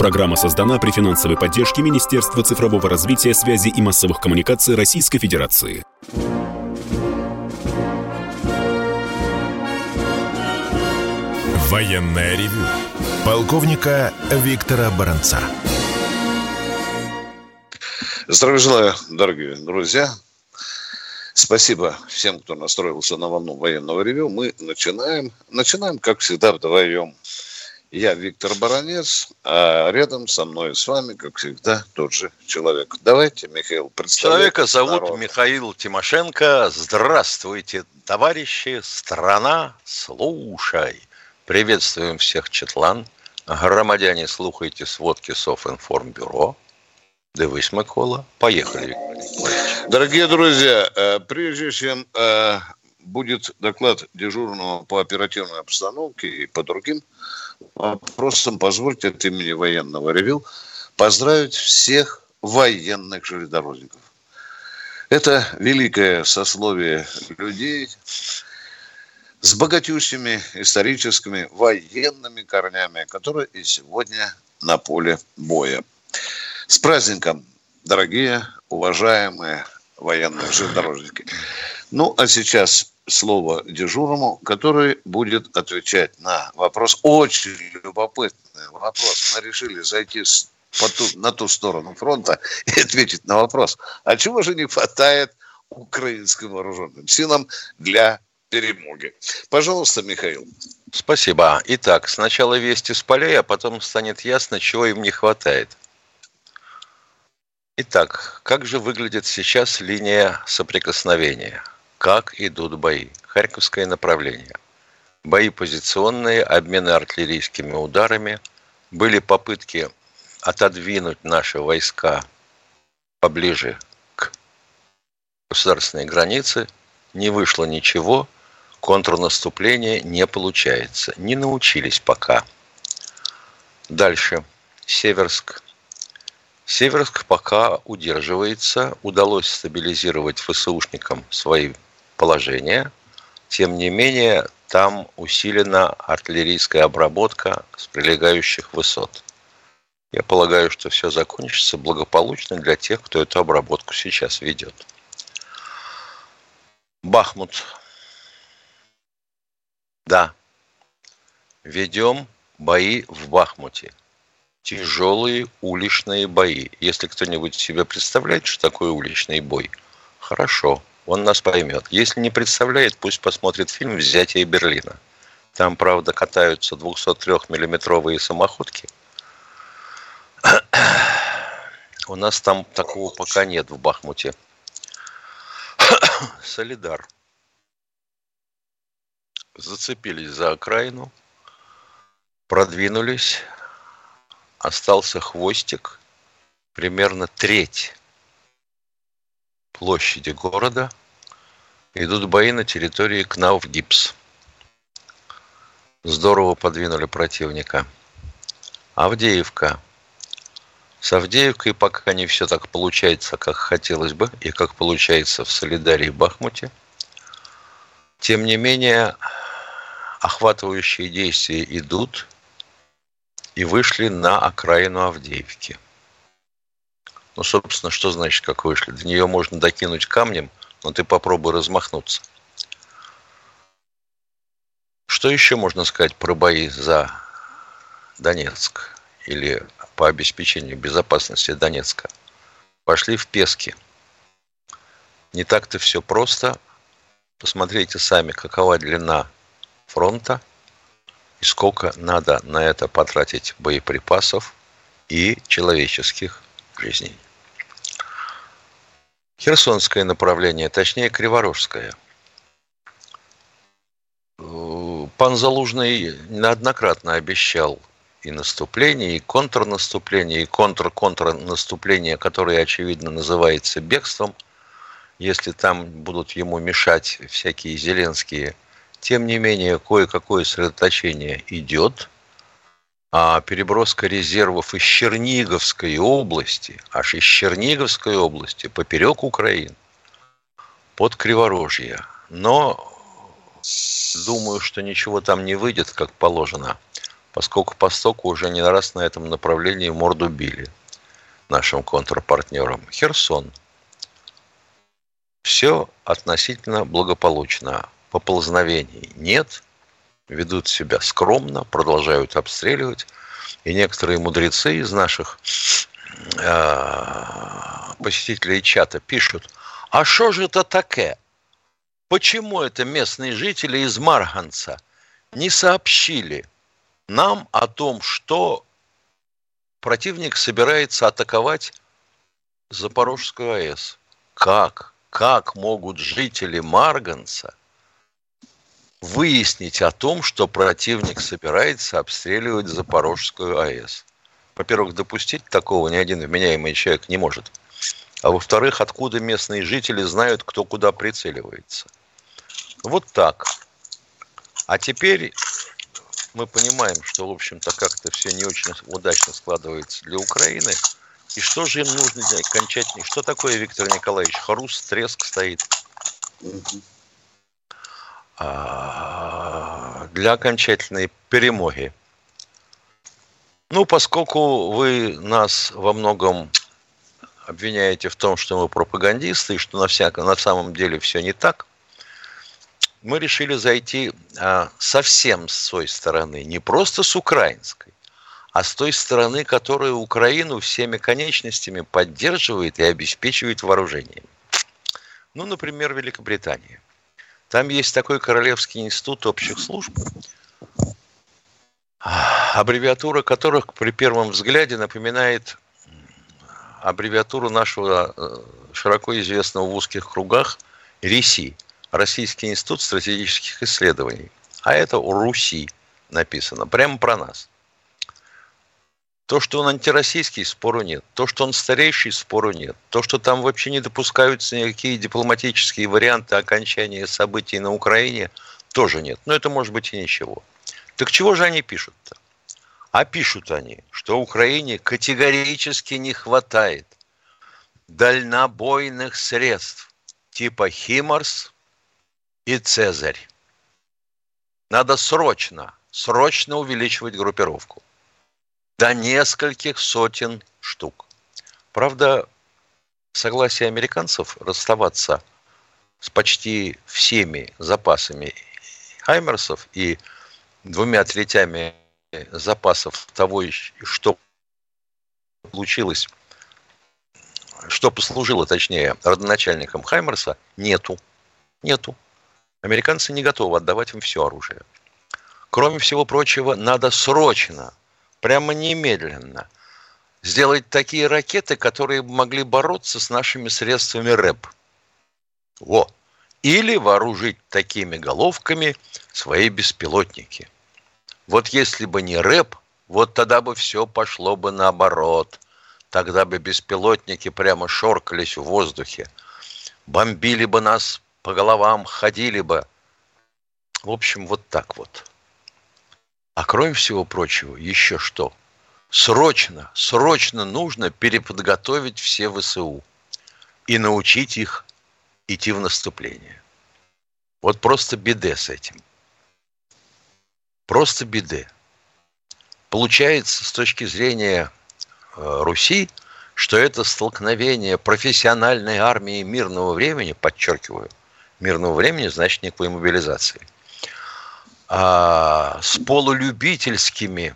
Программа создана при финансовой поддержке Министерства цифрового развития, связи и массовых коммуникаций Российской Федерации. Военная ревю. Полковника Виктора Баранца. Здравия желаю, дорогие друзья. Спасибо всем, кто настроился на волну военного ревю. Мы начинаем. Начинаем, как всегда, вдвоем. Я Виктор Баранец, а рядом со мной с вами, как всегда, тот же человек. Давайте, Михаил, представляйте. Человека зовут народ. Михаил Тимошенко. Здравствуйте, товарищи, страна, слушай. Приветствуем всех Четлан. Громадяне, слухайте сводки Софинформбюро. Дивись, Микола. Поехали, Дорогие друзья, э, прежде чем э, будет доклад дежурного по оперативной обстановке и по другим вопросам позвольте от имени военного ревю поздравить всех военных железнодорожников. Это великое сословие людей с богатющими историческими военными корнями, которые и сегодня на поле боя. С праздником, дорогие, уважаемые военные железнодорожники. Ну, а сейчас слово дежурному, который будет отвечать на вопрос, очень любопытный вопрос. Мы решили зайти по ту, на ту сторону фронта и ответить на вопрос, а чего же не хватает украинским вооруженным силам для перемоги? Пожалуйста, Михаил. Спасибо. Итак, сначала вести с полей, а потом станет ясно, чего им не хватает. Итак, как же выглядит сейчас линия соприкосновения? Как идут бои. Харьковское направление. Бои позиционные, обмены артиллерийскими ударами. Были попытки отодвинуть наши войска поближе к государственной границе. Не вышло ничего. Контрнаступление не получается. Не научились пока. Дальше. Северск. Северск пока удерживается. Удалось стабилизировать ФСУшникам свои положение. Тем не менее, там усилена артиллерийская обработка с прилегающих высот. Я полагаю, что все закончится благополучно для тех, кто эту обработку сейчас ведет. Бахмут. Да. Ведем бои в Бахмуте. Тяжелые уличные бои. Если кто-нибудь себе представляет, что такое уличный бой, хорошо он нас поймет. Если не представляет, пусть посмотрит фильм «Взятие Берлина». Там, правда, катаются 203-миллиметровые самоходки. У нас там такого пока нет в Бахмуте. Соледар. Зацепились за окраину, продвинулись, остался хвостик, примерно треть площади города идут бои на территории Кнауф-Гипс. Здорово подвинули противника. Авдеевка. С Авдеевкой пока не все так получается, как хотелось бы, и как получается в Соледаре и Бахмуте. Тем не менее, охватывающие действия идут и вышли на окраину Авдеевки – ну, собственно, что значит, как вышли? До нее можно докинуть камнем, но ты попробуй размахнуться. Что еще можно сказать про бои за Донецк или по обеспечению безопасности Донецка? Пошли в Пески. Не так-то все просто. Посмотрите сами, какова длина фронта и сколько надо на это потратить боеприпасов и человеческих жизней. Херсонское направление, точнее Криворожское. Пан Залужный неоднократно обещал и наступление, и контрнаступление, и контр-контрнаступление, которое, очевидно, называется бегством, если там будут ему мешать всякие зеленские. Тем не менее, кое-какое сосредоточение идет – а переброска резервов из Черниговской области, аж из Черниговской области, поперек Украины, под Криворожье. Но думаю, что ничего там не выйдет, как положено. поскольку по стоку уже не раз на этом направлении морду били нашим контрпартнерам. Херсон. Все относительно благополучно. Поползновений нет, ведут себя скромно, продолжают обстреливать. И некоторые мудрецы из наших э, посетителей чата пишут, а что же это такое? Почему это местные жители из Марганца не сообщили нам о том, что противник собирается атаковать Запорожскую АЭС? Как? Как могут жители Марганца выяснить о том, что противник собирается обстреливать Запорожскую АЭС? Во-первых, допустить такого ни один вменяемый человек не может. А во-вторых, откуда местные жители знают, кто куда прицеливается – вот так. А теперь мы понимаем, что, в общем-то, как-то все не очень удачно складывается для Украины. И что же им нужно делать? Окончательно. Что такое, Виктор Николаевич? Хруст, треск стоит. А, для окончательной перемоги. Ну, поскольку вы нас во многом обвиняете в том, что мы пропагандисты, и что на, всяком, на самом деле все не так, мы решили зайти а, совсем с той стороны, не просто с украинской, а с той стороны, которая Украину всеми конечностями поддерживает и обеспечивает вооружением. Ну, например, Великобритания. Там есть такой Королевский институт общих служб, аббревиатура которых при первом взгляде напоминает аббревиатуру нашего э, широко известного в узких кругах РИСИ – Российский институт стратегических исследований. А это Руси написано, прямо про нас. То, что он антироссийский, спору нет. То, что он старейший, спору нет. То, что там вообще не допускаются никакие дипломатические варианты окончания событий на Украине, тоже нет. Но это может быть и ничего. Так чего же они пишут-то? А пишут они, что Украине категорически не хватает дальнобойных средств типа «Химарс», и Цезарь. Надо срочно, срочно увеличивать группировку. До нескольких сотен штук. Правда, согласие американцев расставаться с почти всеми запасами Хаймерсов и двумя третями запасов того, что получилось, что послужило, точнее, родоначальником Хаймерса, нету. Нету. Американцы не готовы отдавать им все оружие. Кроме всего прочего, надо срочно, прямо немедленно, сделать такие ракеты, которые могли бороться с нашими средствами РЭП. Во! Или вооружить такими головками свои беспилотники. Вот если бы не РЭП, вот тогда бы все пошло бы наоборот. Тогда бы беспилотники прямо шоркались в воздухе. Бомбили бы нас по головам ходили бы. В общем, вот так вот. А кроме всего прочего, еще что? Срочно, срочно нужно переподготовить все ВСУ и научить их идти в наступление. Вот просто беде с этим. Просто беде. Получается, с точки зрения э, Руси, что это столкновение профессиональной армии мирного времени, подчеркиваю, мирного времени, значит никакой мобилизации. А с полулюбительскими,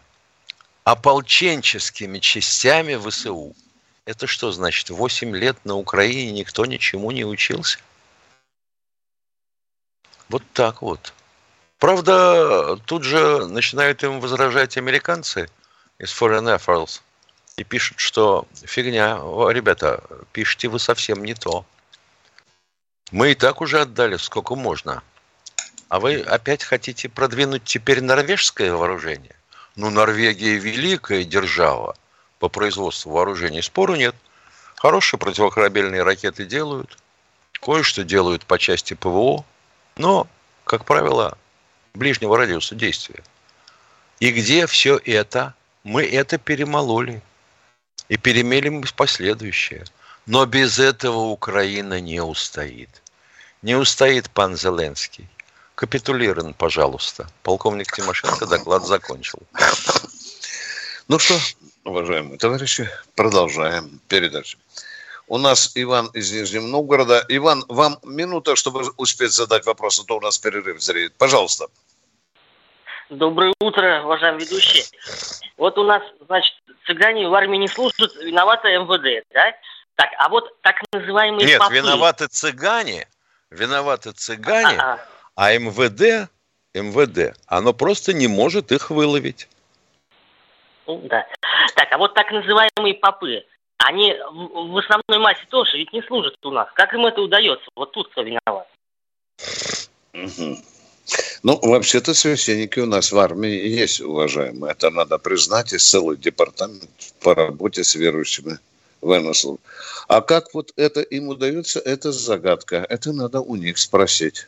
ополченческими частями ВСУ. Это что значит? Восемь лет на Украине никто ничему не учился? Вот так вот. Правда, тут же начинают им возражать американцы из Foreign Affairs и пишут, что фигня, ребята, пишите вы совсем не то. Мы и так уже отдали сколько можно. А вы опять хотите продвинуть теперь норвежское вооружение? Ну, Норвегия великая держава по производству вооружений. Спору нет. Хорошие противокорабельные ракеты делают. Кое-что делают по части ПВО. Но, как правило, ближнего радиуса действия. И где все это? Мы это перемололи. И перемелим последующее. Но без этого Украина не устоит. Не устоит пан Зеленский. Капитулирован, пожалуйста. Полковник Тимошенко доклад закончил. Ну что, уважаемые товарищи, продолжаем передачу. У нас Иван из Нижнего Новгорода. Иван, вам минута, чтобы успеть задать вопрос, а то у нас перерыв зреет. Пожалуйста. Доброе утро, уважаемые ведущие. Вот у нас, значит, цыгане в армии не служат, виноваты МВД, да? Так, а вот так называемые Нет, попы... виноваты цыгане, виноваты цыгане, а, а МВД, МВД, оно просто не может их выловить. Ну, да. Так, а вот так называемые попы, они в, основной массе тоже ведь не служат у нас. Как им это удается? Вот тут кто виноват? Угу. Ну, вообще-то священники у нас в армии есть, уважаемые. Это надо признать, есть целый департамент по работе с верующими военнослужащими. А как вот это им удается, это загадка. Это надо у них спросить.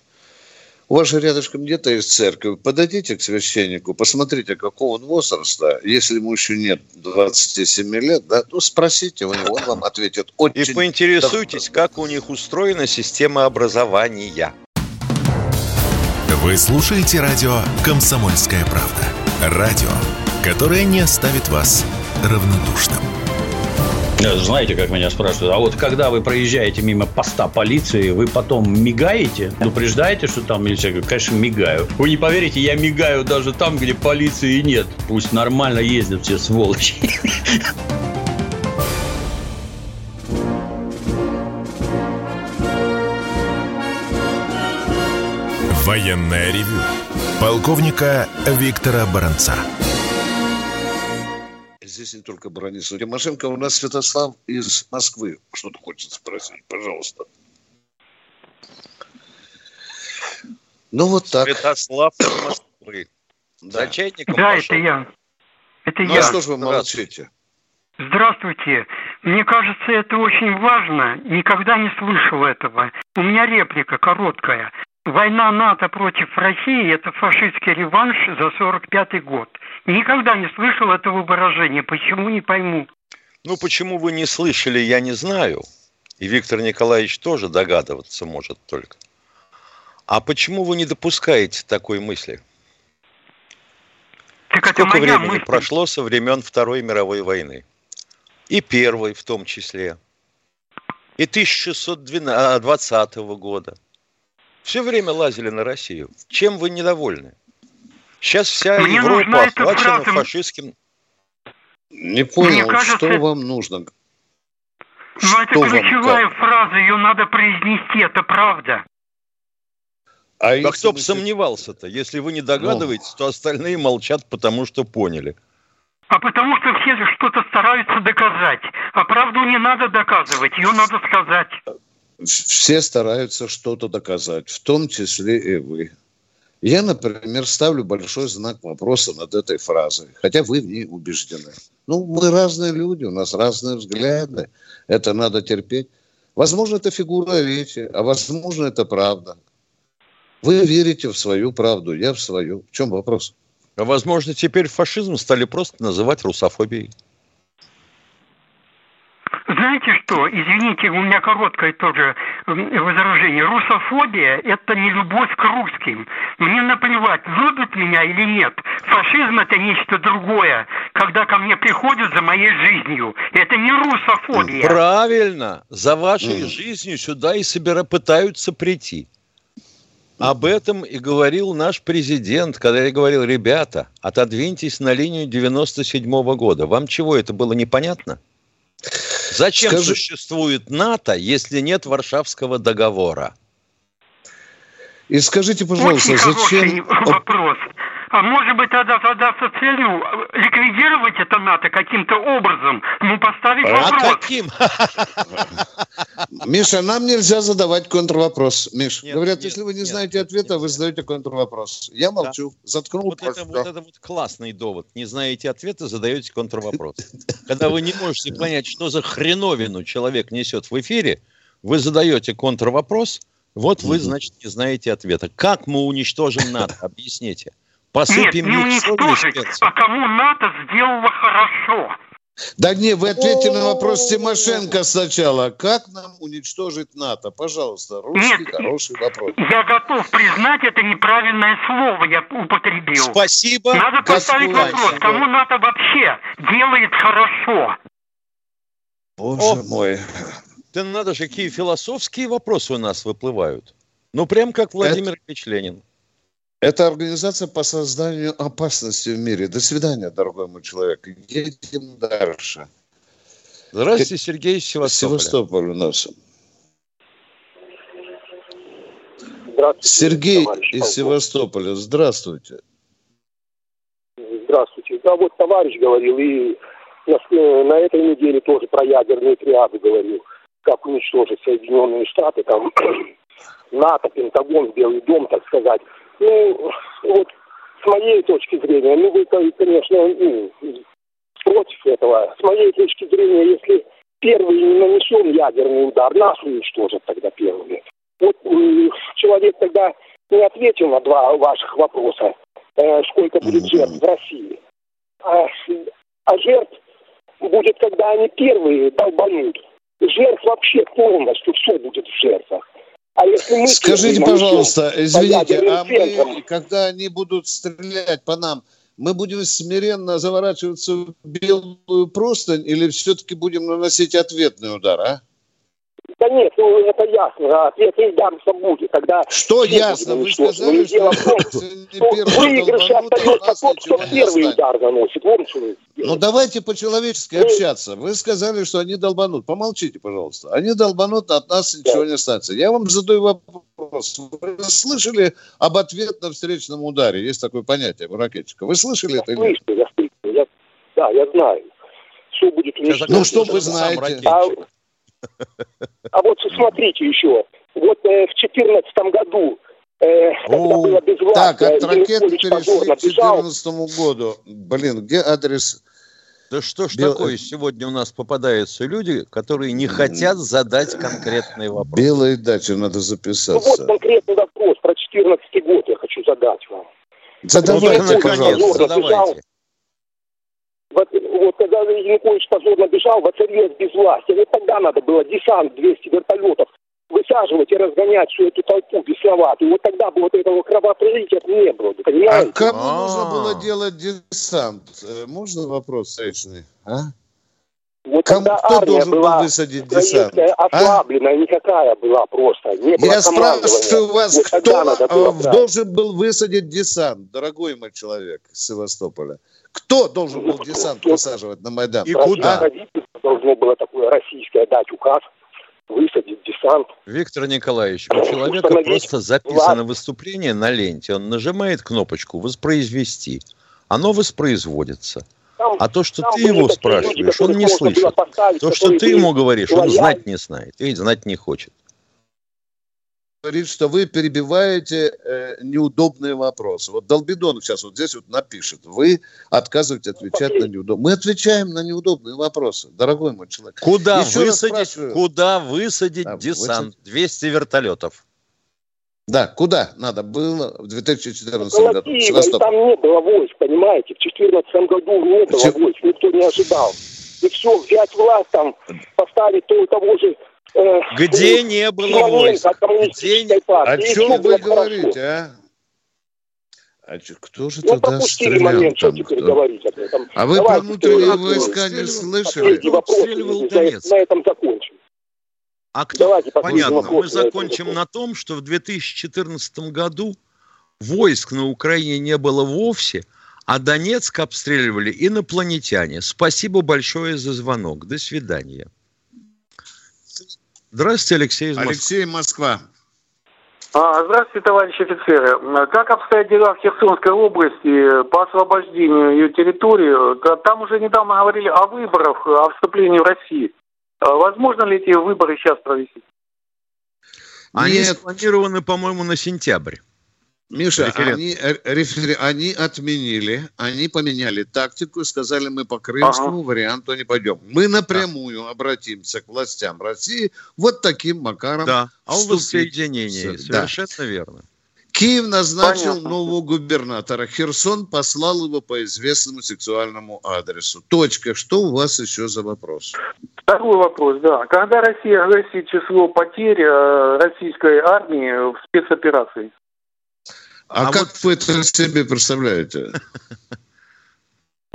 У вас же рядышком где-то есть церковь. Подойдите к священнику, посмотрите, какого он возраста. Если ему еще нет 27 лет, да, то спросите у него, он вам ответит очень... И поинтересуйтесь, как у них устроена система образования. Вы слушаете радио «Комсомольская правда». Радио, которое не оставит вас равнодушным. Знаете, как меня спрашивают, а вот когда вы проезжаете мимо поста полиции, вы потом мигаете, предупреждаете, что там милиция? Говорю, конечно, мигаю. Вы не поверите, я мигаю даже там, где полиции нет. Пусть нормально ездят все сволочи. Военная ревю. Полковника Виктора Баранца здесь не только Бронислав Тимошенко, у нас Святослав из Москвы. Что-то хочет спросить, пожалуйста. Ну, вот так. Святослав из Москвы. Да. Да, пошел. это я. Это ну, я. а что же вы молчите? Здравствуйте. Мне кажется, это очень важно. Никогда не слышал этого. У меня реплика короткая. Война НАТО против России – это фашистский реванш за 45 год. Никогда не слышал этого выражения. Почему, не пойму. Ну, почему вы не слышали, я не знаю. И Виктор Николаевич тоже догадываться может только. А почему вы не допускаете такой мысли? Так Сколько времени мысль. прошло со времен Второй мировой войны? И Первой в том числе. И 1620 года. Все время лазили на Россию. Чем вы недовольны? Сейчас вся Мне Европа охвачена фраза. фашистским... Не понял, кажется- что вам нужно? Но это Что вам ключевая как? фраза, ее надо произнести, это правда. А Да если кто бы сомневался-то? Если вы не догадываетесь, то остальные молчат, потому что поняли. А потому что все же что-то стараются доказать. А правду не надо доказывать, ее надо сказать. Все стараются что-то доказать, в том числе и вы. Я, например, ставлю большой знак вопроса над этой фразой, хотя вы в ней убеждены. Ну, мы разные люди, у нас разные взгляды, это надо терпеть. Возможно, это фигура речи, а возможно, это правда. Вы верите в свою правду, я в свою. В чем вопрос? А возможно, теперь фашизм стали просто называть русофобией. Знаете что, извините, у меня короткое тоже возражение. Русофобия – это не любовь к русским. Мне наплевать, любят меня или нет. Фашизм – это нечто другое, когда ко мне приходят за моей жизнью. Это не русофобия. Правильно. За вашей Мгм. жизнью сюда и собира... пытаются прийти. Об этом и говорил наш президент, когда я говорил, ребята, отодвиньтесь на линию 97 года. Вам чего, это было непонятно? Зачем Скажи- существует НАТО, если нет Варшавского договора? И скажите, пожалуйста, Очень зачем... вопрос. А может быть тогда задаться целью э, ликвидировать это НАТО каким-то образом? Ну, поставить А вопрос. каким? Миша, нам нельзя задавать контрвопрос. Миш, Нет, говорят, нет, если вы не нет, знаете нет, ответа, вы нельзя. задаете контрвопрос. Я молчу, заткнул Вот это, вот да. это вот классный довод. Не знаете ответа, задаете контрвопрос. Когда вы не можете понять, что за хреновину человек несет в эфире, вы задаете контрвопрос, вот вы, значит, не знаете ответа. Как мы уничтожим НАТО? Объясните. Нет, Посыпем не солью и уничтожить, а кому НАТО сделало хорошо. Да не, вы ответьте на вопрос Тимошенко сначала. Как нам уничтожить НАТО? Пожалуйста, русский Нет. хороший вопрос. Я готов признать, это неправильное слово я употребил. Спасибо. Надо поставить вопрос, кому НАТО вообще делает хорошо. Боже О. мой. Да надо же, какие философские вопросы у нас выплывают. Ну, прям как Владимир Ильич Ленин. Это организация по созданию опасности в мире. До свидания, дорогой мой человек. Едем дальше. Здравствуйте, Сергей из Севастополя. Севастополь у нас. Здравствуйте, Сергей товарищ из полковник. Севастополя. Здравствуйте. Здравствуйте. Да, вот товарищ говорил, и на, с- на этой неделе тоже про ядерные триады говорил, как уничтожить Соединенные Штаты, там, НАТО, Пентагон, Белый дом, так сказать. Ну, вот с моей точки зрения, ну, вы, конечно, ну, против этого. С моей точки зрения, если первый не нанесен ядерный удар, нас уничтожат тогда первыми. Вот человек тогда не ответил на два ваших вопроса, э, сколько будет жертв в России. А, а жертв будет, когда они первые долбанут. Жертв вообще полностью все будет в жертвах. А если мы Скажите, пожалуйста, извините, а мы, когда они будут стрелять по нам, мы будем смиренно заворачиваться в белую простынь или все-таки будем наносить ответный удар, а? Да нет, ну это ясно, а ответный удар будет, когда... Что ясно? Вы сказали, Но дело в том, что что выигрыш остается тот, кто не первый удар наносит. Что Ну давайте по-человечески Ну, общаться. Вы сказали, что они долбанут. Помолчите, пожалуйста. Они долбанут, от нас ничего не останется. Я вам задаю вопрос. Вы слышали об ответном встречном ударе? Есть такое понятие у ракетчика. Вы слышали это? слышу, я слышу. Я, да, я знаю. Все будет. Ну, что вы знаете? А, вот смотрите еще. Вот э, в четырнадцатом году, э, О, было без Так, власти, от ракет Янукович перешли к бежал. 2014 году. Блин, где адрес? Да что ж Бел- такое, сегодня у нас попадаются люди, которые не хотят задать конкретный вопрос. Белые дачи надо Ну вот записаться. конкретный вопрос про четырнадцатый год я хочу задать вам. Ну, Задавайте, так, наконец, задавайте. Вот, вот когда Янукович позорно бежал, воцарилось безвластие. Вот тогда надо было десант 200 вертолетов высаживать и разгонять всю эту толпу бесноватую. Вот тогда бы вот этого кровопролития не было, бы, А понимаете? кому А. нужно было делать десант? Э, Можно вопрос встречный? А? Вот Кому, тогда кто армия должен был была высадить десант? А? ослабленная, никакая была просто. Не было Я спрашиваю вас, Вот кто надо было брать. должен был высадить десант, дорогой мой человек из Севастополя? Кто должен был десант высаживать на Майдан? И куда? должно было такое российское дать указ, высадить десант. Виктор Николаевич, у человека просто записано выступление на ленте. Он нажимает кнопочку «Воспроизвести». Оно воспроизводится. Там- А то, что ты его спрашиваешь, люди, он не слышит. То, что ты ему говоришь, он знать не знает. И знать не хочет. Говорит, что вы перебиваете э, неудобные вопросы. Вот Долбидон сейчас вот здесь вот напишет. Вы отказываете отвечать на неудобные. Мы отвечаем на неудобные вопросы, дорогой мой человек. Куда Еще высадить, куда высадить Да, десант? 200 вертолетов. Да, куда надо было в 2014 Около году? Киева, и Севастополь. там не было войск, понимаете? В 2014 году не было войск, никто не ожидал. И все, взять власть там, поставить то, того же... э, Где не было войск? Где не-. О чем вы говорите, а? А кто же Ну, тогда стрелял момент, там? кто? говорить об этом. А вы Давайте про внутренние войска не слышали? Вопрос, обстреливал Донецк. на этом закончим. А кто? Давайте Понятно. вопрос Мы закончим на том, что в 2014 году войск на Украине не было вовсе, а Донецк обстреливали инопланетяне. Спасибо большое за звонок. До свидания. Здравствуйте, Алексей из Москвы. Алексей, Москва. А, Здравствуйте, товарищи офицеры. Как обстоят дела в Херсонской области по освобождению ее территории? Там уже недавно говорили о выборах, о вступлении в Россию. А Возможно ли эти выборы сейчас провести? Они Нет. спланированы, по-моему, на сентябрь. Миша, Референдум. они, э, рефер- они отменили, они поменяли тактику и сказали, мы по крымскому варианту не пойдем. Мы напрямую обратимся к властям России вот таким макаром. Да, о вступить. воссоединении. Да. Совершенно верно. Киев назначил Понятно. нового губернатора. Херсон послал его по известному сексуальному адресу. Точка. Что у вас еще за вопрос? Второй вопрос, да. Когда Россия огласит число потерь э, российской армии в спецоперации? А, А как вот- вы это себе представляете?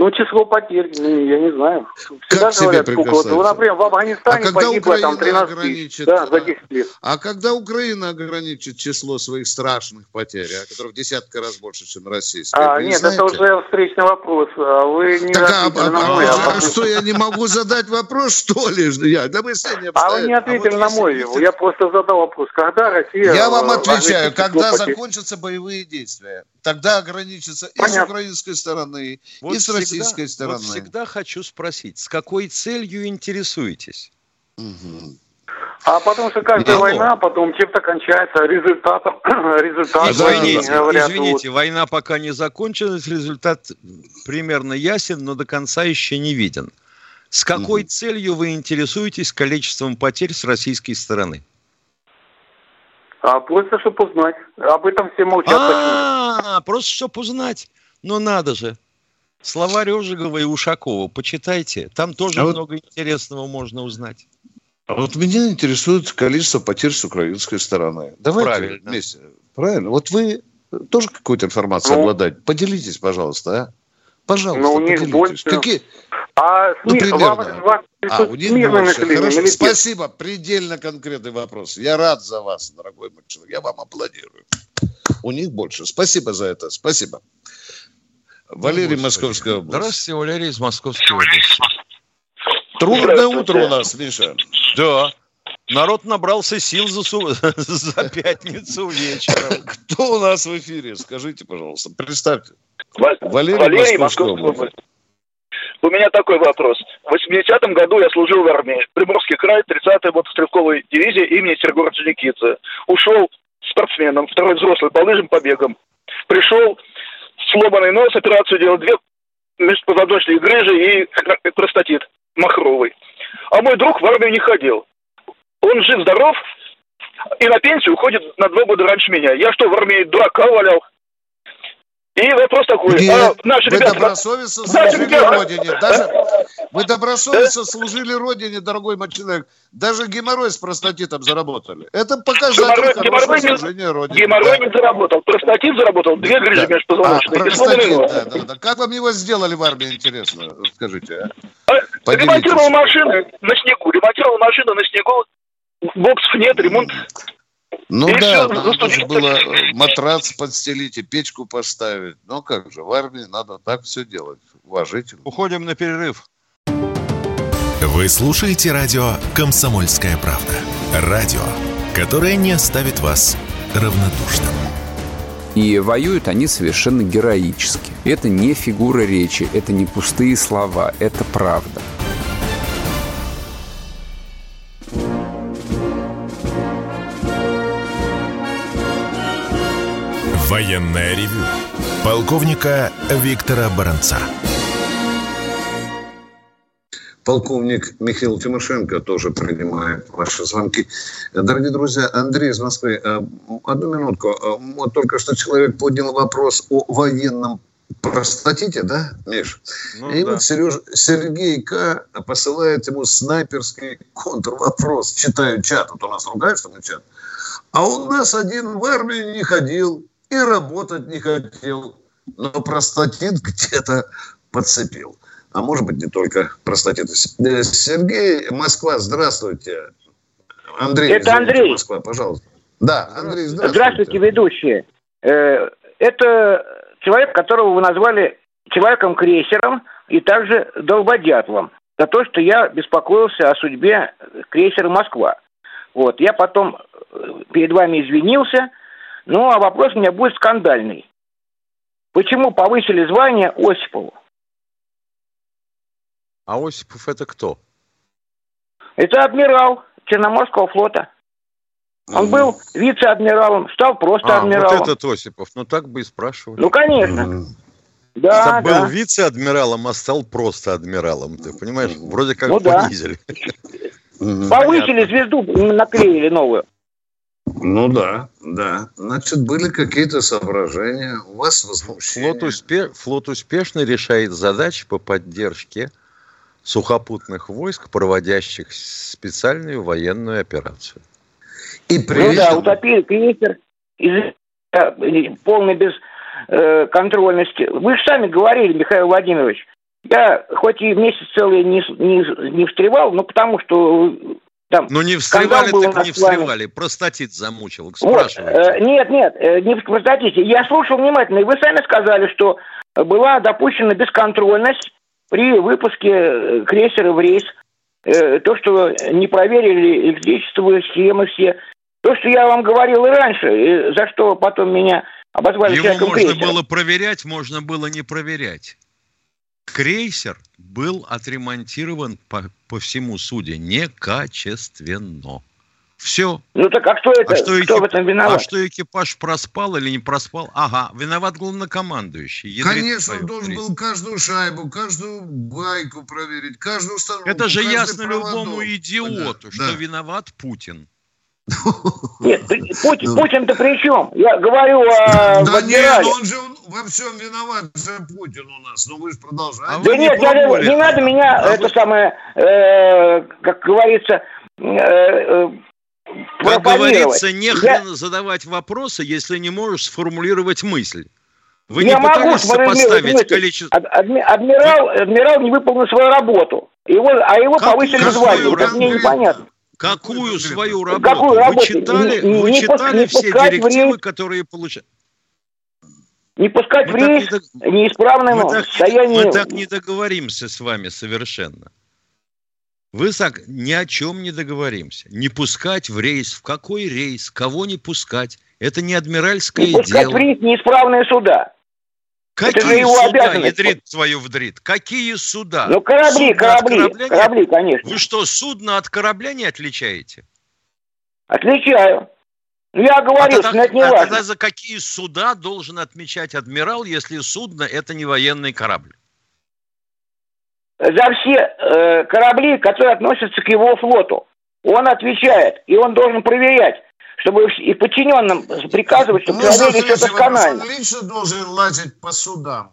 Ну, число потерь, ну, я не знаю. Всегда Как себе говорят, сколько. Вот, ну, например, в А Афганистане когда погибло там Украина 13 тысяч. Да, за а, 10 лет. А когда Украина ограничит число своих страшных потерь, а которых в десятка раз больше, чем российская, А, нет, знаете? это уже встречный вопрос. А Вы не Так, а, ответили а- на а- мой. а вопрос. что, я не могу задать вопрос, что ли? Я, да вы А вы не ответили на мой. Я просто задал вопрос. Когда Россия... Я вам э, отвечаю, когда потерь? закончатся боевые действия, тогда ограничится и с украинской стороны, Вот и с всегда- российской стороны. Вот всегда хочу спросить, с какой целью интересуетесь? А потому что каждая Алло. война потом чем-то кончается результатом. результатом Извините, говорят, извините, война пока не закончилась, результат примерно ясен, но до конца еще не виден. С какой Мгм. целью вы интересуетесь количеством потерь с российской стороны? вот. А просто чтобы узнать. Об этом все молчат. почему-то. А, просто чтобы узнать. Ну надо же. Словарь Ожегова и Ушакова, почитайте. Там тоже А вот- много интересного можно узнать. А вот меня интересует количество потерь с украинской стороны. Давайте Правильно. вместе. Правильно. Вот вы тоже какой-то информацией Ну. обладаете. Поделитесь, пожалуйста, а? Пожалуйста, Ну, у них больше. Какие? А Ну, примерно. вас, вас А, у них больше. Хорошо. Спасибо. Предельно конкретный вопрос. Я рад за вас, дорогой мой человек. Я вам аплодирую. У них больше. Спасибо за это. Спасибо. Валерий, Господи. Московская область. Здравствуйте, Валерий из Московской области. Трудное утро у нас, Миша. Да. Народ набрался сил за, су- за пятницу вечером. Кто у нас в эфире? Скажите, пожалуйста. Представьте. Ва- Валерий, Валерий, Московская область. У меня такой вопрос. В 80-м году я служил в армии. Приморский край, 30-я мотострелковая дивизия имени Сергея Орджоникидзе. Ушел спортсменом, второй взрослый, по лыжам, побегам. Пришел, сломанный нос, операцию делал, две межпозвоночные грыжи и простатит махровый. А мой друг в армию не ходил. Он жив-здоров и на пенсию уходит на два года раньше меня. Я что, в армии дурака валял? И вопрос такой. Нет, а наши вы ребята... добросовестно Наши служили ребята- Родине. Даже, вы добросовестно служили Родине, дорогой мой человек. Даже геморрой с простатитом заработали. Это показатель Геморрой, служения не, Родине. геморрой Да. не заработал. Простатит заработал, две грыжи Да. межпозвоночные. А, простатит, да, да, да. Как вам его сделали в армии, интересно? Скажите, а? А. Ремонтировал машины на снегу. Ремонтировал машину на снегу. Боксов нет, ремонт. Ну И да, всё, надо же было э, матрац подстелить и печку поставить. Ну как же, в армии надо так все делать. Уважительно. Уходим на перерыв. Вы слушаете радио «Комсомольская правда». Радио, которое не оставит вас равнодушным. И воюют они совершенно героически. Это не фигура речи, это не пустые слова, это правда. Военное ревю полковника Виктора Баранца. Полковник Михаил Тимошенко тоже принимает ваши звонки. Дорогие друзья, Андрей из Москвы, э, одну минутку. Э, Вот только что человек поднял вопрос о военном простатите, да, Миш? Ну И да. вот Сереж, Сергей К. посылает ему снайперский контрвопрос. Читаю чат, вот у нас ругаешься на чат. А у нас один в армию не ходил и работать не хотел, но простатит где-то подцепил. А может быть, не только простатит. Э, Сергей, Москва, здравствуйте. Андрей, Это извините, Андрей. Москва, пожалуйста. Да, Андрей, здравствуйте. Здравствуйте, ведущие. Э, Это человек, которого вы назвали человеком-крейсером и также долбодятлом. За то, что я беспокоился о судьбе крейсера «Москва». Вот, я потом э, перед вами извинился, ну, а вопрос у меня будет скандальный. Почему повысили звание Осипову? А Осипов это кто? Это адмирал Черноморского флота. Он был вице-адмиралом, стал просто А, адмиралом. вот этот Осипов. Ну так бы и спрашивали. Ну, конечно. Да, Это был да. вице-адмиралом, а стал просто адмиралом. Ты понимаешь? Вроде как Ну да. понизили. Повысили звезду, наклеили новую. Ну да, да. Значит, были какие-то соображения, у вас возмущение. Флот, успе... Флот успешно решает задачи по поддержке сухопутных войск, проводящих специальную военную операцию. И при ну да, утопили крейсер из э, полной бесконтрольности. Э, Вы же сами говорили, Михаил Владимирович, я хоть и месяц целый не, не, не встревал, но потому что там ну не встревали, так не встревали. Простатит замучил. Вот, э, нет, нет, э, не простатите. Я слушал внимательно, и вы сами сказали, что была допущена бесконтрольность при выпуске э, крейсера в рейс. То, что не проверили электричество, схемы все. То, что я вам говорил и раньше, и за что потом меня обозвали Его можно крейсера. было проверять, можно было не проверять. Крейсер был отремонтирован по, по всему суде некачественно. Все. Ну так а кто это? А что, кто экип... в этом виноват? А что экипаж проспал или не проспал? Ага, виноват главнокомандующий. Ядрит Конечно, он должен был каждую шайбу, каждую гайку проверить, каждую установку. Это же ясно проводок. любому идиоту, да, что да. виноват Путин. Нет, Путин, ну. Путин-то при чем? Я говорю о Да нет, он же во всем виноват же Путин у нас. Ну вы же продолжаете. А да нет, не, я, не надо меня, а это вы... самое, э, как говорится, э, э, как говорится, не хрен я... задавать вопросы, если не можешь сформулировать мысль. Вы я не пытались сопоставить количество... Адмирал, адмирал не выполнил свою работу. Его, а его как, повысили звание. Это мне непонятно. Какую свою работу? Какую работу? Вы читали, не, вы не читали не все директивы, которые получали? Не пускать мы в рейс не, неисправным состоянием. Мы так не договоримся с вами совершенно. Вы так ни о чем не договоримся. Не пускать в рейс. В какой рейс? Кого не пускать? Это не адмиральское не пускать дело. в рейс неисправные суда. Какие Это же его суда, обязанность. ядрит твою вдрит? Какие суда? Ну, корабли, судно корабли, корабли, конечно. Вы что, судно от корабля не отличаете? Отличаю. Ну, я говорил, а тогда, это не а важно. тогда за какие суда должен отмечать адмирал, если судно это не военный корабль? За все э, корабли, которые относятся к его флоту. Он отвечает, и он должен проверять, чтобы и подчиненным приказывать, чтобы проверили все досконально. Он лично должен лазить по судам.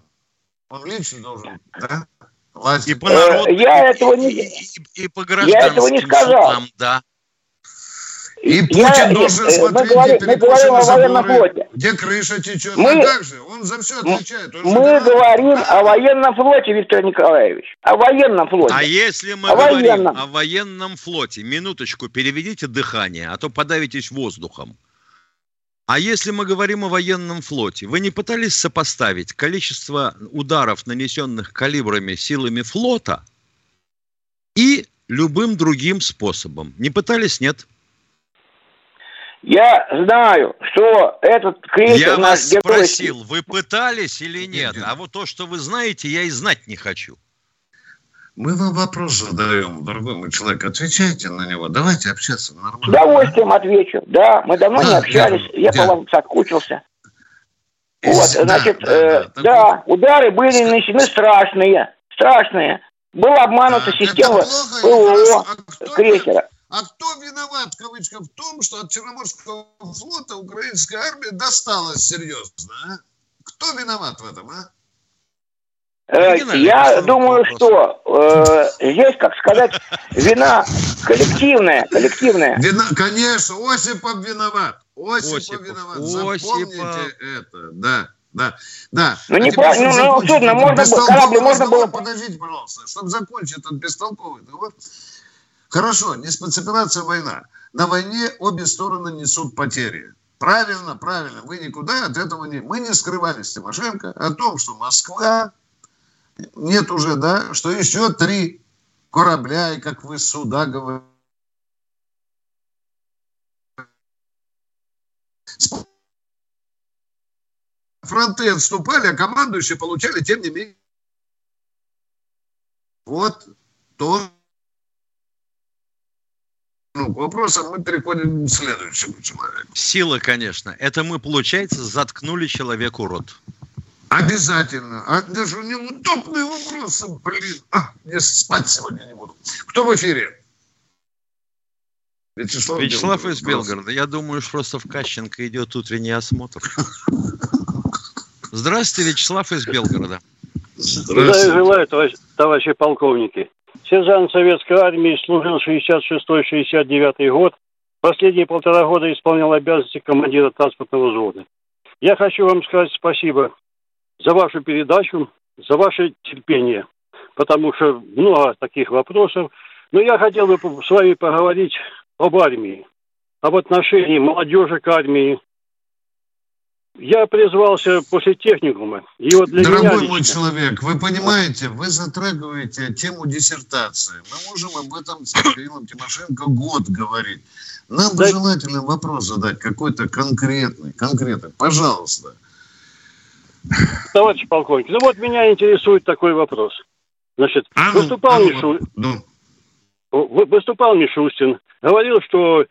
Он лично должен, да? Лазить. И по народу, я и, этого не, и, и, и по гражданским я этого не сказал. судам, да. И Путин я, должен э, смотреть, мы где говорим о военном флоте. Где крыша течет. Мы, а как же? Он за все отвечает. Он мы говорим о военном флоте, Виктор Николаевич. О военном флоте. А если мы о говорим военном. о военном флоте, минуточку, переведите дыхание, а то подавитесь воздухом. А если мы говорим о военном флоте, вы не пытались сопоставить количество ударов, нанесенных калибрами силами флота и любым другим способом? Не пытались? Нет. Я знаю, что этот крейсер... Я вас герой... спросил, вы пытались или нет? А вот то, что вы знаете, я и знать не хочу. Мы вам вопрос задаем, дорогой мой человек. Отвечайте на него. Давайте общаться нормально. С удовольствием отвечу. Да, мы давно да, не общались. Я, я по вам соскучился. Вот, да, значит, да, э, да, да, удары были нанесены страшные. Страшные. Была обманута а, система ПВО а крейсера. А кто виноват, кавычка, в том, что от Черноморского флота украинская армия досталась серьезно? А? Кто виноват в этом, а? Э, я думаю, что э, здесь, как сказать, вина коллективная, коллективная. Вина, конечно, Осипов виноват. Осипов, Осипов виноват. Запомните Осипов. это, да. Да, да. Ну, а не про... ну, ну, судно, можно было, корабль можно было... Подождите, пожалуйста, чтобы закончить этот бестолковый договор. Хорошо, не спецоперация, война. На войне обе стороны несут потери. Правильно, правильно. Вы никуда от этого не... Мы не скрывали с Тимошенко о том, что Москва нет уже, да, что еще три корабля, и как вы суда говорите, фронты отступали, а командующие получали, тем не менее. Вот то, ну, к вопросам мы переходим к следующему человеку. Сила, конечно. Это мы, получается, заткнули человеку рот. Обязательно. А даже неудобные вопросы, блин. А, я спать сегодня не буду. Кто в эфире? Вячеслав, Вячеслав из Белгорода. Я думаю, что просто в Кащенко идет утренний осмотр. Здравствуйте, Вячеслав из Белгорода. Здравия желаю, товарищ, товарищи полковники. Сержант Советской Армии служил 66-69 год. Последние полтора года исполнял обязанности командира транспортного взвода. Я хочу вам сказать спасибо за вашу передачу, за ваше терпение, потому что много таких вопросов. Но я хотел бы с вами поговорить об армии, об отношении молодежи к армии. Я призвался после техникума. И вот для Дорогой меня мой человек, вы понимаете, вы затрагиваете тему диссертации. Мы можем об этом с Михаилом Тимошенко год говорить. Нам бы желательно вопрос задать какой-то конкретный, конкретный. Пожалуйста. Товарищ полковник, ну вот меня интересует такой вопрос. Значит, а ну, выступал, а ну, Мишу... ну. выступал Мишустин, говорил, что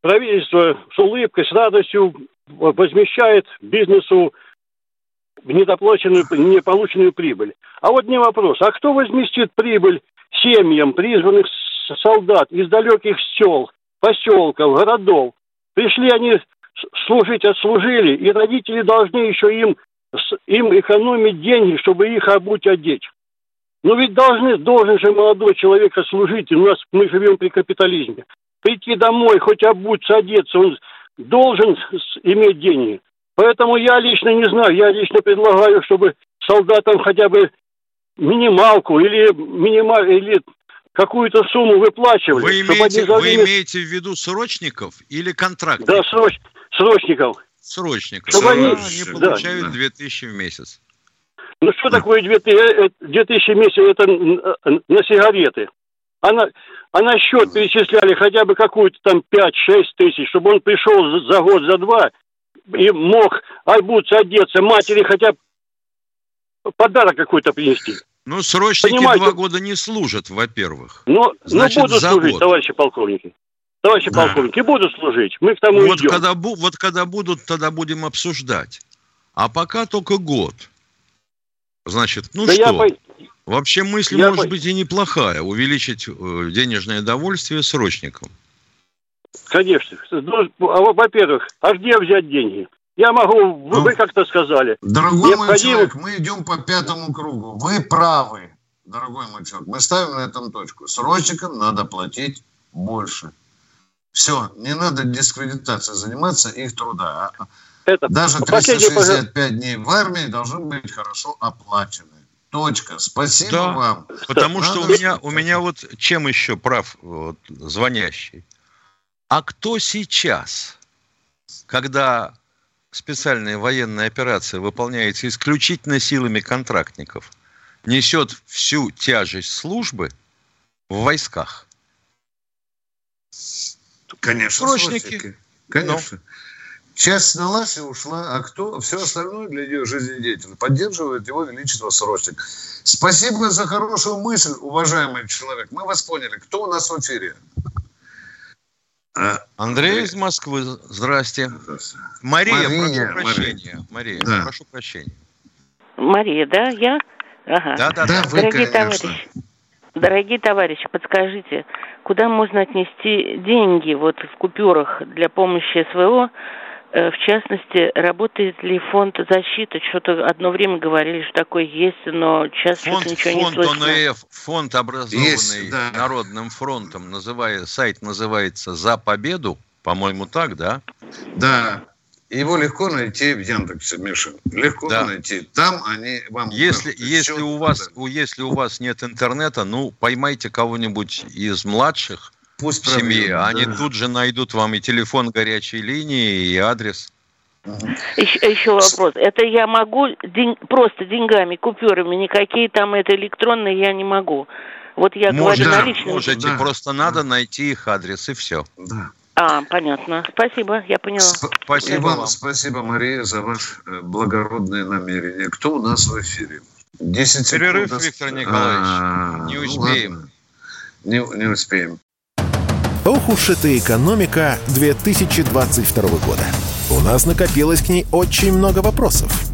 правительство с улыбкой, с радостью возмещает бизнесу недоплаченную, неполученную прибыль. А вот не вопрос, а кто возместит прибыль семьям призванных солдат из далеких сел, поселков, городов? Пришли они служить, отслужили, и родители должны еще им, им экономить деньги, чтобы их обуть, одеть. Ну ведь должны, должен же молодой человек отслужить, у нас мы живем при капитализме. Прийти домой, хоть обуться, одеться, он должен иметь деньги. Поэтому я лично не знаю, я лично предлагаю, чтобы солдатам хотя бы минималку или минимал или какую-то сумму выплачивали. Вы имеете, вы имеете в виду срочников или контрактов? Да, сроч, срочников. Срочников. Чтобы они, они получают да. 2000 в месяц. Ну что такое 2000, 2000 в месяц? Это на сигареты. А на, а на счет перечисляли хотя бы какую-то там 5-6 тысяч, чтобы он пришел за, за год, за два и мог обуться, одеться, матери хотя бы подарок какой-то принести. Ну, срочники Понимаете? два года не служат, во-первых. Ну, Значит, ну будут служить, год. товарищи полковники. Товарищи да. полковники, будут служить. Мы к тому вот идем. Когда, вот когда будут, тогда будем обсуждать. А пока только год. Значит, ну да что? Я... Вообще мысль я... может быть и неплохая. Увеличить э, денежное довольствие срочникам. Конечно. Ну, а во-первых, а где взять деньги? Я могу, вы, ну, вы как-то сказали. Дорогой Необходимо... мой человек, мы идем по пятому кругу. Вы правы, дорогой мой человек. Мы ставим на этом точку. Срочникам надо платить больше. Все, не надо дискредитацией заниматься их труда. А Это Даже 365 дней в армии должны быть хорошо оплачены. Точка. Спасибо да, вам. Потому надо... что у меня, у меня вот чем еще прав вот, звонящий. А кто сейчас, когда специальная военная операция выполняется исключительно силами контрактников, несет всю тяжесть службы в войсках? Конечно, срочники. Конечно. Но. Часть снялась и ушла, а кто? Все остальное для ее жизнедеятельности поддерживает его величество срочник. Спасибо за хорошую мысль, уважаемый человек. Мы вас поняли. Кто у нас в эфире? Андрей из Москвы, здрасте. Мария, Мария прошу прощения. Мария, да. прошу прощения. Мария, да, я? Ага. Да, да, да. Вы, Дорогие конечно. товарищи, дорогие товарищи, подскажите, куда можно отнести деньги вот в купюрах для помощи СВО в частности, работает ли фонд защиты? Что-то одно время говорили, что такое есть, но сейчас фонд, ничего фонд не слышно. ОНФ, фонд, образованный есть, да. Народным фронтом, называя, сайт называется «За победу», по-моему, так, да? Да. Его легко найти в Яндексе, Миша. Легко да. найти. Там они вам... Если, если, у вас, да. если у вас нет интернета, ну, поймайте кого-нибудь из младших, Пусть в семье. Да. Они тут же найдут вам и телефон горячей линии, и адрес. Еще, еще вопрос. Это я могу день, просто деньгами, купюрами, никакие там это электронные я не могу. Вот я Может, говорю да, наличные. Можете, да. просто надо найти их адрес и все. Да. А, понятно. Спасибо, я поняла. Спасибо вам. Спасибо, Мария, за ваше э, благородное намерение. Кто у нас в эфире? 10 Перерыв, секунд. Виктор Николаевич. А, не ну успеем. Ну, не, не успеем. Ох уж эта экономика 2022 года. У нас накопилось к ней очень много вопросов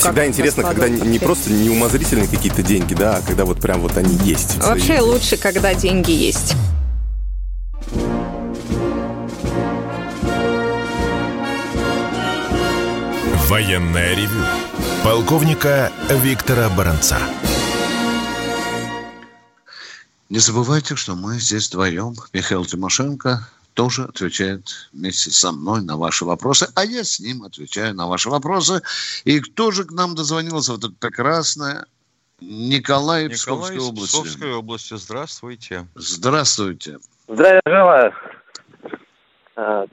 Всегда интересно, когда не просто неумозрительные какие-то деньги, да, а когда вот прям вот они есть. Вообще лучше, когда деньги есть. Военная ревю. Полковника Виктора Баранца. Не забывайте, что мы здесь вдвоем. Михаил Тимошенко тоже отвечает вместе со мной на ваши вопросы, а я с ним отвечаю на ваши вопросы. И кто же к нам дозвонился? Вот это прекрасное Николай, Николай Псковской области. Псковской области. Здравствуйте. Здравствуйте. Здравия желаю. А,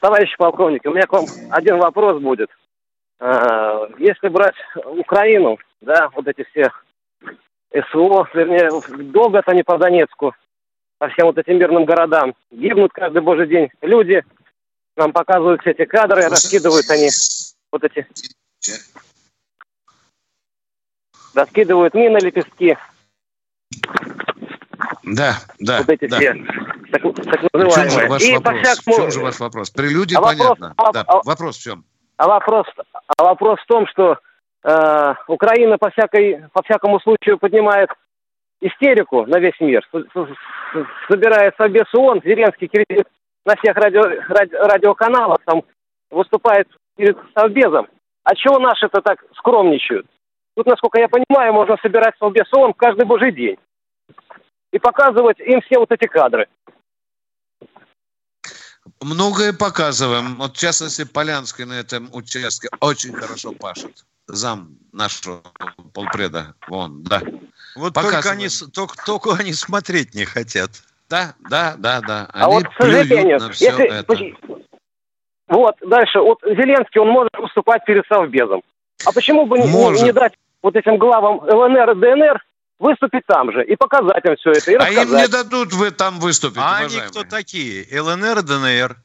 товарищ полковник, у меня к вам один вопрос будет. А, если брать Украину, да, вот эти все СВО, вернее, долго-то они по Донецку, по всем вот этим мирным городам. Гибнут каждый божий день люди. Нам показывают все эти кадры, раскидывают они вот эти... Раскидывают мины, лепестки. Да, да. Вот эти да. все так, так называемые. В чем же ваш И вопрос? всякому... В чем же ваш вопрос? Прелюдия а вопрос, понятно. А, да. а, вопрос в чем? А вопрос, а вопрос в том, что э, Украина по, всякой, по всякому случаю поднимает истерику на весь мир. Собирает Совбез ООН, Зеленский на всех радио, радио, радиоканалах, там выступает перед Совбезом. А чего наши-то так скромничают? Тут, насколько я понимаю, можно собирать Совбез ООН каждый божий день. И показывать им все вот эти кадры. Многое показываем. Вот, в частности, Полянский на этом участке очень хорошо пашет. Зам нашего полпреда. Вон, да. Вот только они, только, только они смотреть не хотят. Да, да, да, да. Они а вот, к сожалению, на все если, это. Вот, дальше. Вот Зеленский, он может выступать перед Совбезом. А почему бы не, не дать вот этим главам ЛНР и ДНР выступить там же и показать им все это. И а им не дадут вы там выступить, А уважаемые. они кто такие? ЛНР, ДНР?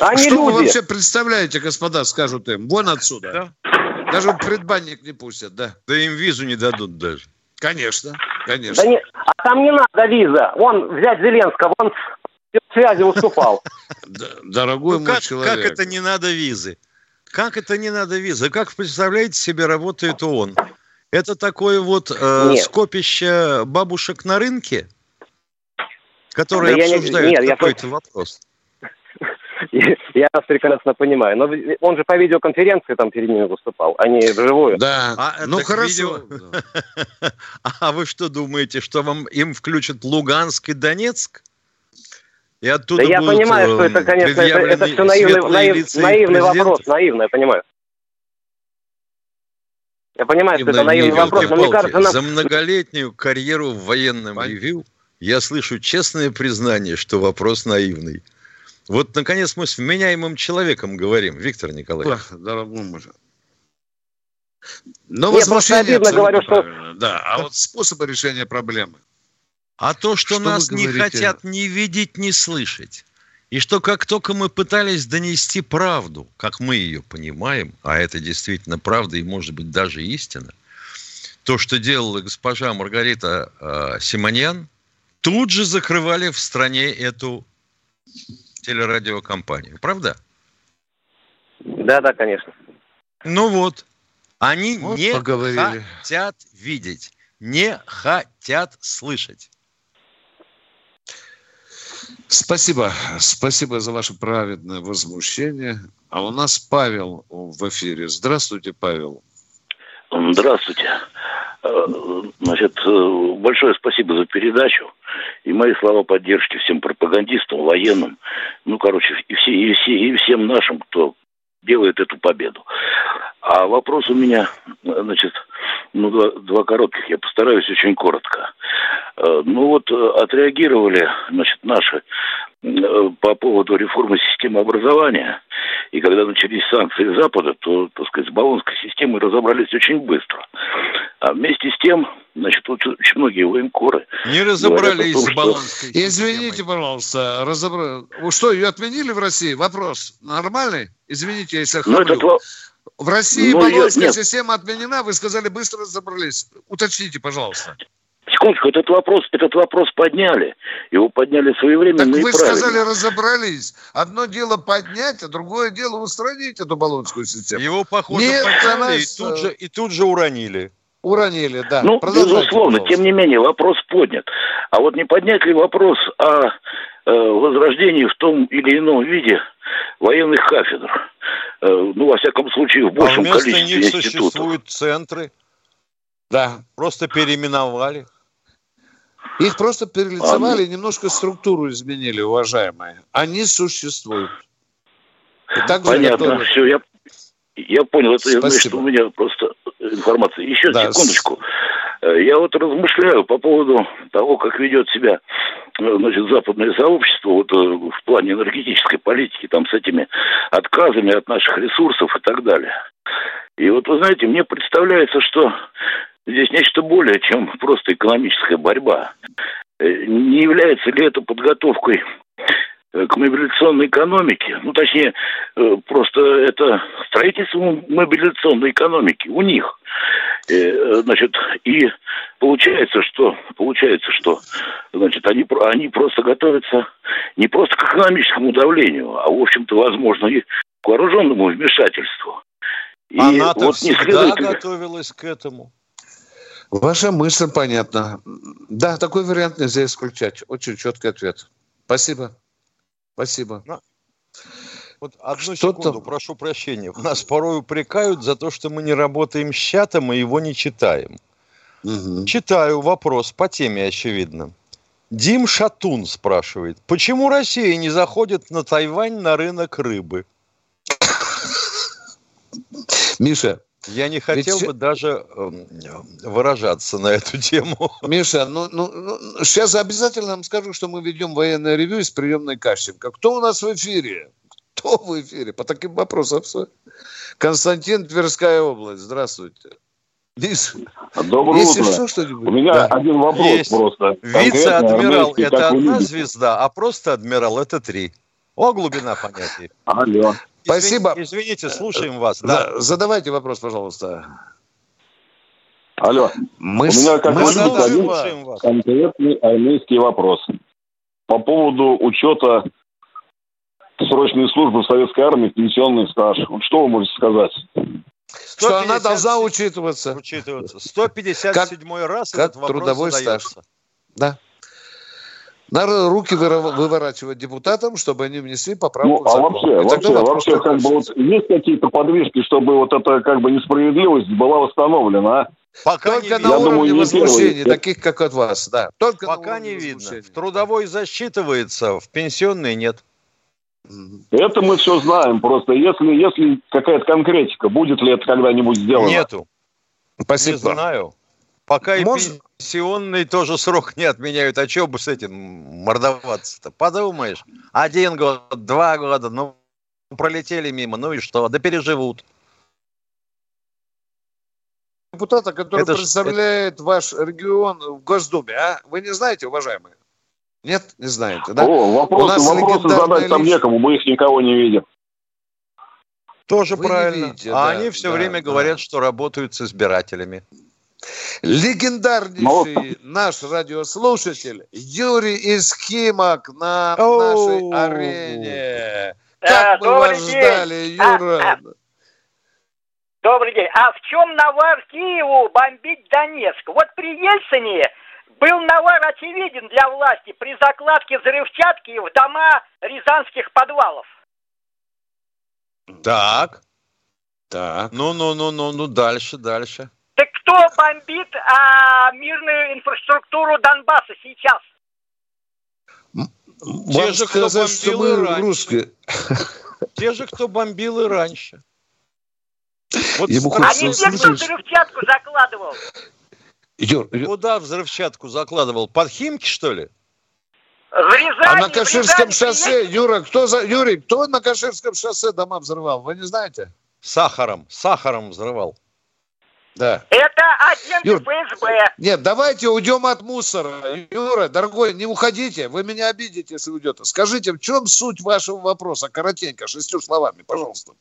Они Что люди. вы вообще представляете, господа, скажут им? Вон отсюда. Да? Даже предбанник не пустят, да. Да им визу не дадут даже. Конечно, конечно. Да не, а там не надо виза. Вон, взять Зеленского, он в связи выступал. Дорогой ну, мой человек. Как это не надо визы? Как это не надо визы? Как представляете себе работает ООН? Это такое вот э, скопище бабушек на рынке, которые да обсуждают какой-то я... вопрос. Я вас прекрасно понимаю. Но он же по видеоконференции там перед ними выступал, а не вживую. Да, а, ну хорошо. Видео... а вы что думаете, что вам им включат Луганск и Донецк? И оттуда да я понимаю, что это, конечно, это, это все наивный, наив, наивный вопрос, наивный, я понимаю. Я понимаю, что это наивный вопрос, но мне кажется... Нам... За многолетнюю карьеру в военном ревю я слышу честное признание, что вопрос наивный. Вот, наконец, мы с вменяемым человеком говорим, Виктор Николаевич. Дорогой мой. Но Нет, возмущение говорю, что... Да, а вот способы решения проблемы. А то, что, что нас не хотят ни видеть, ни слышать. И что как только мы пытались донести правду, как мы ее понимаем, а это действительно правда и может быть даже истина, то, что делала госпожа Маргарита э, Симоньян, тут же закрывали в стране эту телерадиокомпанию, правда? Да, да, конечно. Ну вот, они вот не поговорили. хотят видеть, не хотят слышать. Спасибо. Спасибо за ваше праведное возмущение. А у нас Павел в эфире. Здравствуйте, Павел. Здравствуйте. Э, значит, э, большое спасибо за передачу. И мои слова поддержки всем пропагандистам, военным, ну, короче, и, все, и, все, и всем нашим, кто делает эту победу. А вопрос у меня, значит, ну, два, два коротких, я постараюсь очень коротко. Э, ну вот отреагировали, значит, наши по поводу реформы системы образования. И когда начались санкции Запада, то, так сказать, с баллонской системой разобрались очень быстро. А вместе с тем, значит, очень, очень многие военкоры... Не разобрались том, с баллонской системой. Извините, пожалуйста, разобрали. Что, ее отменили в России? Вопрос нормальный? Извините, если хамлю. этот, в России Ну, баллонская нет. система отменена, вы сказали, быстро разобрались. Уточните, пожалуйста. Секундочку, этот вопрос, этот вопрос подняли. Его подняли своевременно Так и вы правильно. сказали, разобрались. Одно дело поднять, а другое дело устранить эту баллонскую систему. Его, похоже, Нет, подняли нас, и тут, э, же, и тут же уронили. Уронили, да. Ну, безусловно, пожалуйста. тем не менее, вопрос поднят. А вот не поднять ли вопрос о э, возрождении в том или ином виде военных кафедр? Э, ну, во всяком случае, в А большем вместо количестве них институтов. существуют центры. Да. Просто переименовали. Их просто перелицевали А, и немножко структуру изменили, уважаемые. Они существуют. И так же Понятно, готовы. все, я, я понял. Это Спасибо. значит, у меня просто информация. Еще Да, секундочку. Э, Я вот размышляю по поводу того, как ведет себя э, значит, западное сообщество вот, э, в плане энергетической политики, там с этими отказами от наших ресурсов и так далее. И вот, вы знаете, мне представляется, что здесь нечто более, чем просто экономическая борьба. Э, Не является ли это подготовкой э, к мобилизационной экономике, ну, точнее, э, просто это строительство мобилизационной экономики у них. Значит, и получается, что, получается, что, значит, они, они просто готовятся не просто к экономическому давлению, а, в общем-то, возможно, и к вооруженному вмешательству. И А НАТО вот не следует готовилась к этому. Ваша мысль понятна. Да, такой вариант нельзя исключать. Очень четкий ответ. Спасибо. Спасибо. Вот одну Что-то- секунду, прошу прощения. Нас порой упрекают за то, что мы не работаем с чатом и его не читаем. Читаю вопрос по теме, очевидно. Дим Шатун спрашивает, почему Россия не заходит на Тайвань на рынок рыбы? Миша, Я не хотел Ведь- бы даже эм, выражаться на эту тему. Миша, ну, ну, ну, сейчас обязательно вам скажу, что мы ведем военное ревью из приемной Кащенко. Кто у нас в эфире? Кто в эфире? По таким вопросам. всё. Константин, Тверская область. Здравствуйте. Доброе если утро. что. У меня Да. один вопрос Есть. просто. Вице-адмирал это одна звезда, а просто адмирал это три. О, глубина понятий. Алло. Спасибо. Извините, слушаем вас. Да, Да. задавайте вопрос, пожалуйста. Алло. Мы У меня, как мы вы видите, слушаем один вас. Конкретный армейский вопрос. По поводу учета срочной службы в советской армии в пенсионный стаж. Вот что вы можете сказать? Что она 150 должна учитываться. Учитываться. 157 раз как этот вопрос трудовой задается. стаж. Да. Надо руки выворачивать депутатам, чтобы они внесли поправку Ну, а закон. вообще, вообще, вообще, как бы вот есть какие-то подвижки, чтобы вот эта как бы несправедливость была восстановлена, а? Пока Только не на Я видно. думаю, уровне не возмущений, таких как от вас, да. Только Пока не видно. В трудовой засчитывается, в пенсионный нет. Это мы все знаем. Просто если, если какая-то конкретика, будет ли это когда-нибудь сделано? Нету. Спасибо. Не знаю. Пока и Пенсионный тоже срок не отменяют. А что бы с этим мордоваться-то? Подумаешь, один год, два года, ну, пролетели мимо, ну и что? Да переживут. Депутата, который Это ж- представляет ваш регион в Госдуме, а? Вы не знаете, уважаемые? Нет, не знаете, да? О, У вопросы, нас вопросы задать там лич- некому, мы их никого не видим. Тоже Вы правильно. видите, а да, они все да, время да. говорят, что работают с избирателями. Легендарнейший наш радиослушатель Юрий из Химок на нашей арене. Как мы добрый вас день. ждали, А, Юра. а. Добрый день. А в чем навар Киеву бомбить Донецк? Вот при Ельцине был навар очевиден для власти при закладке взрывчатки в дома рязанских подвалов. Так. Так. Ну, ну, ну, ну, ну, дальше, дальше. Кто бомбит а, мирную инфраструктуру Донбасса сейчас? Те Вам же, кто сказать, что мы раньше. русские. Те же, кто бомбил и раньше. Вот Ему а не те, кто взрывчатку закладывал. Юр, Юр... Куда взрывчатку закладывал? Под Химки, что ли? В Рязани, а на Каширском Рязани, шоссе, есть... Юра, кто за... Юрий, кто на Каширском шоссе дома взрывал? Вы не знаете? Сахаром, сахаром взрывал. Да. Это агент Юр, ФСБ. Нет, давайте уйдем от мусора. Юра, дорогой, не уходите. Вы меня обидите, если уйдете. Скажите, в чем суть вашего вопроса? Коротенько, шестью словами, пожалуйста.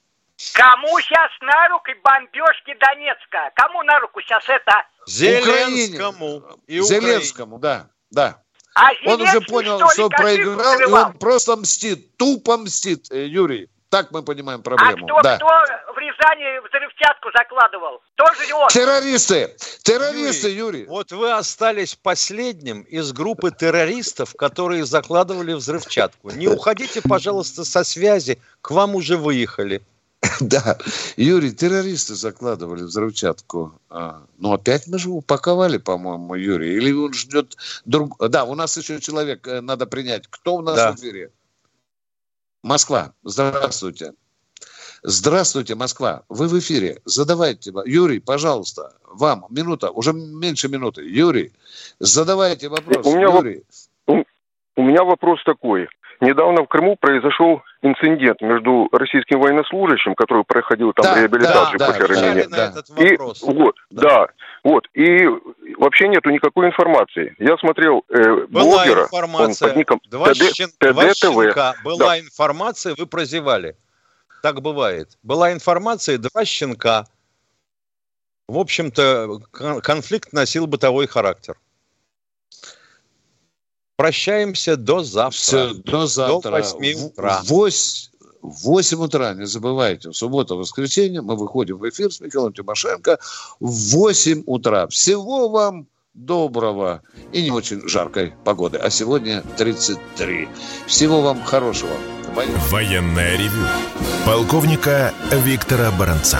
Кому сейчас на руку бомбежки Донецка? Кому на руку сейчас это? Зеленскому. И Зеленскому, да, да. А он уже понял, что, что проиграл, и он просто мстит, тупо мстит, э, Юрий. Так мы понимаем проблему. А кто, да. кто в Рязани взрывчатку закладывал? Тоже он. Террористы. Террористы, Юрий, Юрий. Вот вы остались последним из группы террористов, которые закладывали взрывчатку. Не уходите, пожалуйста, со связи. К вам уже выехали. Да, Юрий, террористы закладывали взрывчатку. А, ну, опять мы же упаковали, по-моему, Юрий. Или он ждет друг... Да, у нас еще человек э, надо принять. Кто у нас да. в эфире? Москва, здравствуйте. Здравствуйте, Москва. Вы в эфире. Задавайте. Юрий, пожалуйста, вам минута, уже меньше минуты. Юрий, задавайте вопрос. У меня, Юрий. У, меня вопрос такой. Недавно в Крыму произошел инцидент между российским военнослужащим, который проходил там да, реабилитацию да, после да, ранения. Да. И, вот, да. да, вот, и вообще нету никакой информации. Я смотрел э, Была блогера, информация. он под ником два, ТД, щенка. Была да. информация, вы прозевали. Так бывает. Была информация, два щенка. В общем-то, конфликт носил бытовой характер. Прощаемся до завтра. Все, до завтра. До 8 утра. 8, 8 утра, не забывайте, в субботу, воскресенье мы выходим в эфир с Михаилом Тимошенко в 8 утра. Всего вам доброго и не очень жаркой погоды. А сегодня 33. Всего вам хорошего. Военное ревю. Полковника Виктора Баранца.